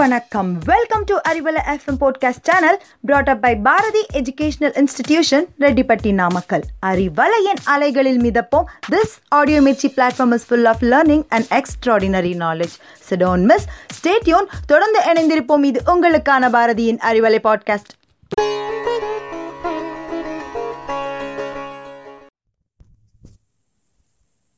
வணக்கம். Welcome to Arivalai FM podcast channel brought up by Bharathi educational institution Rettipatti Namakkal அறிவலையின் அலைகளில் மிதப்போம். This audio Mirchi platform is full of learning and extraordinary knowledge so don't miss stay tuned தொடர்ந்து இணைந்திருப்போம். இது உங்களுக்கான பாரதியின் Arivalai podcast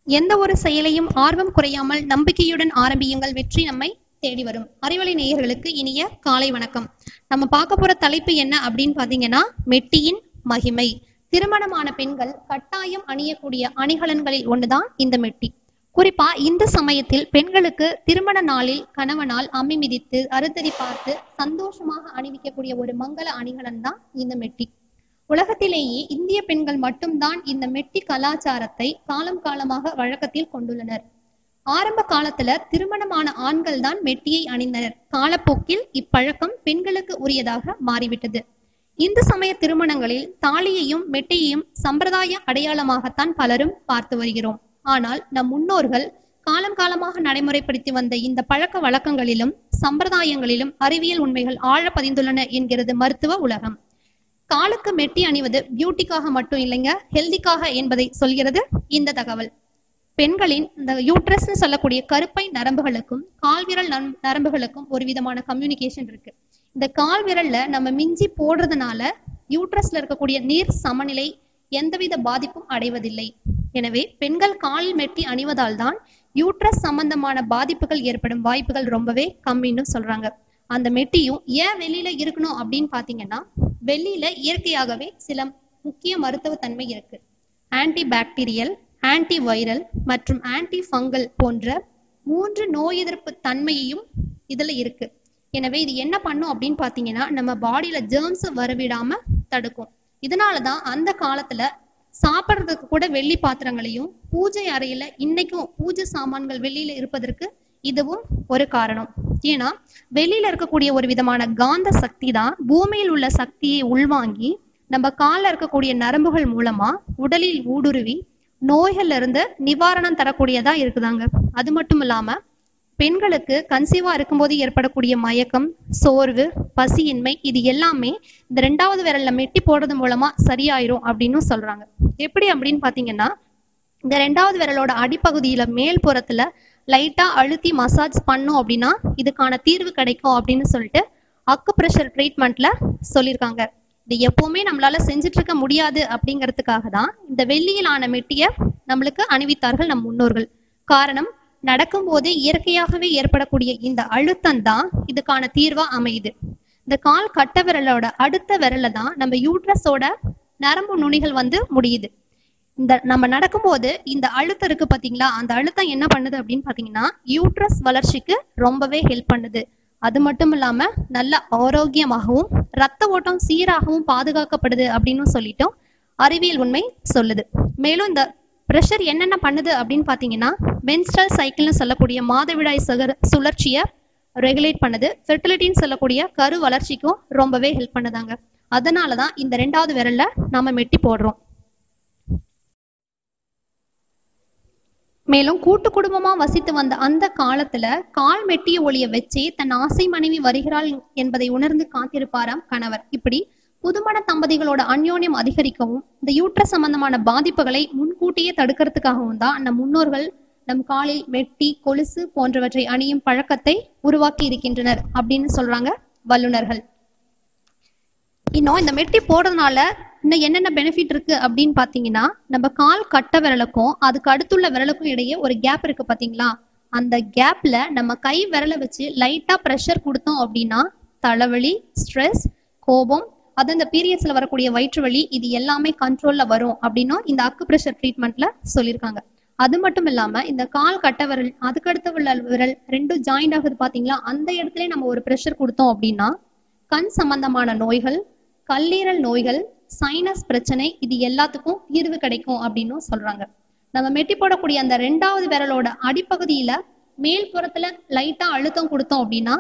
எந்த ஒரு செயலையும் ஆர்வம் குறையாமல் நம்பிக்கையுடன் ஆரம்பியுங்கள். வெற்றி நம்மை தேடி வரும். அறிவலை நேயர்களுக்கு இனிய காலை வணக்கம். நம்ம பார்க்க போற தலைப்பு என்ன அப்படின்னு பாத்தீங்கன்னா மெட்டியின் மகிமை. திருமணமான பெண்கள் கட்டாயம் அணியக்கூடிய அணிகலன்களில் ஒன்றுதான் இந்த மெட்டி. குறிப்பா இந்த சமயத்தில் பெண்களுக்கு திருமண நாளில் கணவனால் அம்மி மிதித்து அறுத்தறி பார்த்து சந்தோஷமாக அணிவிக்கக்கூடிய ஒரு மங்கள அணிகலன் தான் இந்த மெட்டி. உலகத்திலேயே இந்திய பெண்கள் மட்டும்தான் இந்த மெட்டி கலாச்சாரத்தை காலம் காலமாக வழக்கத்தில் கொண்டுள்ளனர். ஆரம்ப காலத்துல திருமணமான ஆண்கள் தான் மெட்டியை அணிந்தனர். காலப்போக்கில் இப்பழக்கம் பெண்களுக்கு உரியதாக மாறிவிட்டது. இந்து சமய திருமணங்களில் தாலியையும் மெட்டியையும் சம்பிரதாய அடையாளமாகத்தான் பலரும் பார்த்து வருகிறோம். ஆனால் நம் முன்னோர்கள் காலம் காலமாக நடைமுறைப்படுத்தி வந்த இந்த பழக்க வழக்கங்களிலும் சம்பிரதாயங்களிலும் அறிவியல் உண்மைகள் ஆழ பதிந்துள்ளன என்கிறது மருத்துவ உலகம். காலுக்கு மெட்டி அணிவது பியூட்டிக்காக மட்டும் இல்லைங்க ஹெல்திக்காக என்பதை சொல்கிறது இந்த தகவல். பெண்களின் இந்த யூட்ரஸ்னு சொல்லக்கூடிய கருப்பை நரம்புகளுக்கும் கால்விரல் நரம்புகளுக்கும் ஒரு விதமான கம்யூனிகேஷன் இருக்கு. இந்த கால்விரல்ல நம்ம மிஞ்சி போடுறதுனால யூட்ரஸ்ல இருக்கக்கூடிய நீர் சமநிலை எந்தவித பாதிப்பும் அடைவதில்லை. எனவே பெண்கள் காலில் மெட்டி அணிவதால் தான் யூட்ரஸ் சம்பந்தமான பாதிப்புகள் ஏற்படும் வாய்ப்புகள் ரொம்பவே கம்மின்னு சொல்றாங்க. அந்த மெட்டியும் ஏன் வெளியில இருக்கணும் அப்படின்னு பாத்தீங்கன்னா வெளியில இயற்கையாகவே சில முக்கிய மருத்துவ தன்மை இருக்கு. ஆன்டி பாக்டீரியல் ஆன்டி வைரல் மற்றும் ஆன்டி ஃபங்கல் போன்ற மூன்று நோய் எதிர்ப்பு தன்மையையும் இதுல இருக்கு. எனவே இது என்ன பண்ணும் அப்படின்னு பாத்தீங்கன்னா நம்ம பாடியில ஜேர்ம்ஸ் வரவிடாம தடுக்கும். இதனாலதான் அந்த காலத்துல சாப்பிட்றதுக்கு கூட வெள்ளி பாத்திரங்களையும் பூஜை அறையில இன்னைக்கும் பூஜை சாமான்கள் வெளியில இருப்பதற்கு இதுவும் ஒரு காரணம். ஏன்னா வெளியில இருக்கக்கூடிய ஒரு விதமான காந்த சக்தி தான் பூமியில் உள்ள சக்தியை உள்வாங்கி நம்ம காலில் இருக்கக்கூடிய நரம்புகள் மூலமா உடலில் ஊடுருவி நோய்கள்ல இருந்து நிவாரணம் தரக்கூடியதா இருக்குதாங்க. அது மட்டும் இல்லாம பெண்களுக்கு கன்சீவா இருக்கும்போது ஏற்படக்கூடிய மயக்கம் சோர்வு பசியின்மை இது எல்லாமே இந்த ரெண்டாவது விரல்ல மெட்டி போடுறது மூலமா சரியாயிரும் அப்படின்னு சொல்றாங்க. எப்படி அப்படின்னு பாத்தீங்கன்னா இந்த ரெண்டாவது விரலோட அடிப்பகுதியில மேல் புறத்துல லைட்டா அழுத்தி மசாஜ் பண்ணோம் அப்படின்னா இதுக்கான தீர்வு கிடைக்கும் அப்படின்னு சொல்லிட்டு அக்கு பிரஷர் ட்ரீட்மெண்ட்ல சொல்லியிருக்காங்க இது எப்பவுமே நம்மளால செஞ்சுட்டு இருக்க முடியாது அப்படிங்கிறதுக்காக தான் இந்த வெள்ளியிலான மெட்டிய நம்மளுக்கு அணிவித்தார்கள் நம் முன்னோர்கள். காரணம் நடக்கும் போதே இயற்கையாகவே ஏற்படக்கூடிய இந்த அழுத்தம் தான் இதுக்கான தீர்வா அமையுது. இந்த கால் கட்ட விரலோட அடுத்த விரல தான் நம்ம யூட்ரஸோட நரம்பு நுனிகள் வந்து முடியுது. இந்த நம்ம நடக்கும்போது இந்த அழுத்தம் இருக்கு பாத்தீங்களா? அந்த அழுத்தம் என்ன பண்ணுது அப்படின்னு பாத்தீங்கன்னா யூட்ரஸ் வளர்ச்சிக்கு ரொம்பவே ஹெல்ப் பண்ணுது. அது மட்டும் இல்லாம நல்ல ஆரோக்கியமாகவும் ரத்த ஓட்டம் சீராகவும் பாதுகாக்கப்படுது அப்படின்னு சொல்லிட்டோம் அறிவியல் உண்மை சொல்லுது. மேலும் இந்த ப்ரெஷர் என்னென்ன பண்ணுது அப்படின்னு பாத்தீங்கன்னா மென்ஸ்ட்ரல் சைக்கிள்னு சொல்லக்கூடிய மாதவிடாய் சுகர் சுழற்சியை ரெகுலேட் பண்ணுது. ஃபெர்டிலிட்டின்னு சொல்லக்கூடிய கரு வளர்ச்சிக்கும் ரொம்பவே ஹெல்ப் பண்ணுதாங்க. அதனால தான் இந்த ரெண்டாவது விரல்ல நாம மெட்டி போடுறோம். மேலும் கூட்டு குடும்பமா வசித்து வந்த அந்த காலத்துல கால் மெட்டிய ஒளிய வச்சே தன் ஆசை மனைவி வருகிறாள் என்பதை உணர்ந்து காத்திருப்பாராம் கணவர். இப்படி புதுமண தம்பதிகளோட அந்யோன்யம் அதிகரிக்கவும் இந்த யூட்ரஸ் சம்பந்தமான பாதிப்புகளை முன்கூட்டியே தடுக்கிறதுக்காகவும் தான் நம் முன்னோர்கள் நம் காலில் மெட்டி கொலுசு போன்றவற்றை அணியும் பழக்கத்தை உருவாக்கி இருக்கின்றனர் அப்படின்னு சொல்றாங்க வல்லுநர்கள். இன்னும் இந்த மெட்டி போடுறதுனால இன்னும் என்னென்ன பெனிஃபிட் இருக்கு அப்படின்னு பாத்தீங்கன்னா நம்ம கால் கட்ட விரலுக்கும் அதுக்கு அடுத்துள்ள விரலுக்கும் இடையே ஒரு கேப் இருக்கு பாத்தீங்களா? அந்த கேப்ல நம்ம கை விரலை வச்சு லைட்டா ப்ரெஷர் கொடுத்தோம் அப்படின்னா தலைவலி ஸ்ட்ரெஸ் கோபம் அது இந்த பீரியட்ஸ்ல வரக்கூடிய வயிற்று வலி இது எல்லாமே கண்ட்ரோல்ல வரும் அப்படின்னும் இந்த அக்கு ப்ரெஷர் ட்ரீட்மெண்ட்ல சொல்லியிருக்காங்க. அது மட்டும் இல்லாம இந்த கால் கட்ட விரல் அதுக்கடுத்த உள்ள விரல் ரெண்டும் ஜாயிண்ட் ஆகுது பாத்தீங்களா? அந்த இடத்துல நம்ம ஒரு ப்ரெஷர் கொடுத்தோம் அப்படின்னா கண் சம்பந்தமான நோய்கள் கல்லீரல் நோய்கள் சைனஸ் பிரச்சனை இது எல்லாத்துக்கும் தீர்வு கிடைக்கும் அப்படின்னு சொல்றாங்க. நம்ம மெட்டி போடக்கூடிய அந்த ரெண்டாவது விரலோட அடிப்பகுதியில மேல் புறத்துல லைட்டா அழுத்தம் கொடுத்தோம் அப்படின்னா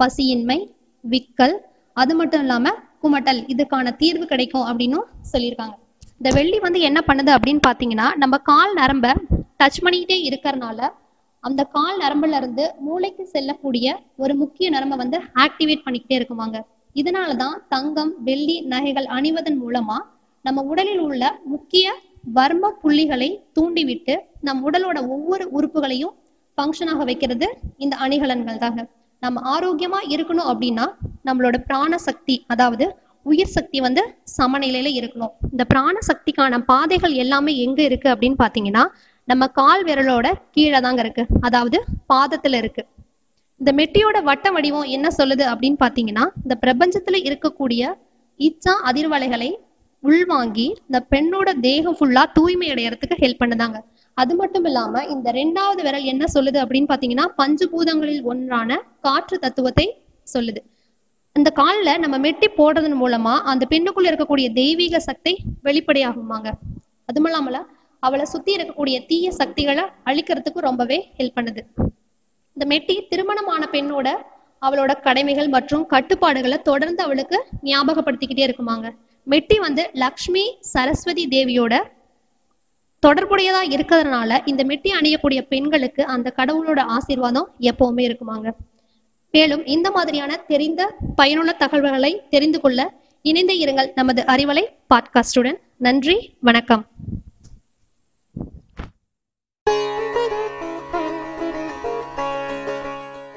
பசியின்மை விக்கல் அது மட்டும் இல்லாம குமட்டல் இதுக்கான தீர்வு கிடைக்கும் அப்படின்னும் சொல்லியிருக்காங்க. இந்த வெள்ளி வந்து என்ன பண்ணுது அப்படின்னு பாத்தீங்கன்னா நம்ம கால் நரம்ப டச் பண்ணிக்கிட்டே இருக்கிறதுனால அந்த கால் நரம்புல இருந்து மூளைக்கு செல்லக்கூடிய ஒரு முக்கிய நரம்பை வந்து ஆக்டிவேட் பண்ணிக்கிட்டே இருக்குவாங்க இதனாலதான் தங்கம் வெள்ளி நகைகள் அணிவதன் மூலமா நம்ம உடலில் உள்ள முக்கிய வர்ம புள்ளிகளை தூண்டிவிட்டு நம் உடலோட ஒவ்வொரு உறுப்புகளையும் ஃபங்க்ஷனாக வைக்கிறது இந்த அணிகலன்கள் தாங்க நம்ம ஆரோக்கியமா இருக்கணும் அப்படின்னா நம்மளோட பிராண சக்தி அதாவது உயிர் சக்தி வந்து சமநிலையில இருக்கணும். இந்த பிராண சக்திக்கான பாதைகள் எல்லாமே எங்க இருக்கு அப்படின்னு பாத்தீங்கன்னா நம்ம கால் விரலோட கீழே தாங்க இருக்கு. அதாவது பாதத்துல இருக்கு. இந்த மெட்டியோட வட்ட வடிவம் என்ன சொல்லுது அப்படின்னு பாத்தீங்கன்னா இந்த பிரபஞ்சத்துல இருக்கக்கூடிய இச்சா அதிர்வலைகளை உள்வாங்கி இந்த பெண்ணோட தேகம் ஃபுல்லா தூய்மை அடையறதுக்கு ஹெல்ப் பண்ணுதாங்க. அது மட்டும் இல்லாம இந்த ரெண்டாவது விரல் என்ன சொல்லுது அப்படின்னு பாத்தீங்கன்னா பஞ்சபூதங்களில் ஒன்றான காற்று தத்துவத்தை சொல்லுது. அந்த காலில் நம்ம மெட்டி போடுறதன் மூலமா அந்த பெண்ணுக்குள்ள இருக்கக்கூடிய தெய்வீக சக்தி வெளிப்படையாகுமாங்க. அதுவும் இல்லாமல அவளை சுத்தி இருக்கக்கூடிய தீய சக்திகளை அழிக்கிறதுக்கு ரொம்பவே ஹெல்ப் பண்ணுது. இந்த மெட்டி திருமணமான பெண்ணோட அவளோட கடமைகள் மற்றும் கட்டுப்பாடுகளை தொடர்ந்து அவளுக்கு ஞாபகப்படுத்திக்கிட்டே இருக்குமாங்க. மெட்டி வந்து லக்ஷ்மி சரஸ்வதி தேவியோட தொடர்புடையதா இருக்கிறதுனால இந்த மெட்டி அணியக்கூடிய பெண்களுக்கு அந்த கடவுளோட ஆசீர்வாதம் எப்பவுமே இருக்குமாங்க. மேலும் இந்த மாதிரியான தெரிந்த பயனுள்ள தகவல்களை தெரிந்து கொள்ள இணைந்து இருங்கள் நமது அறிவலை பாட்காஸ்டுடன் நன்றி வணக்கம்.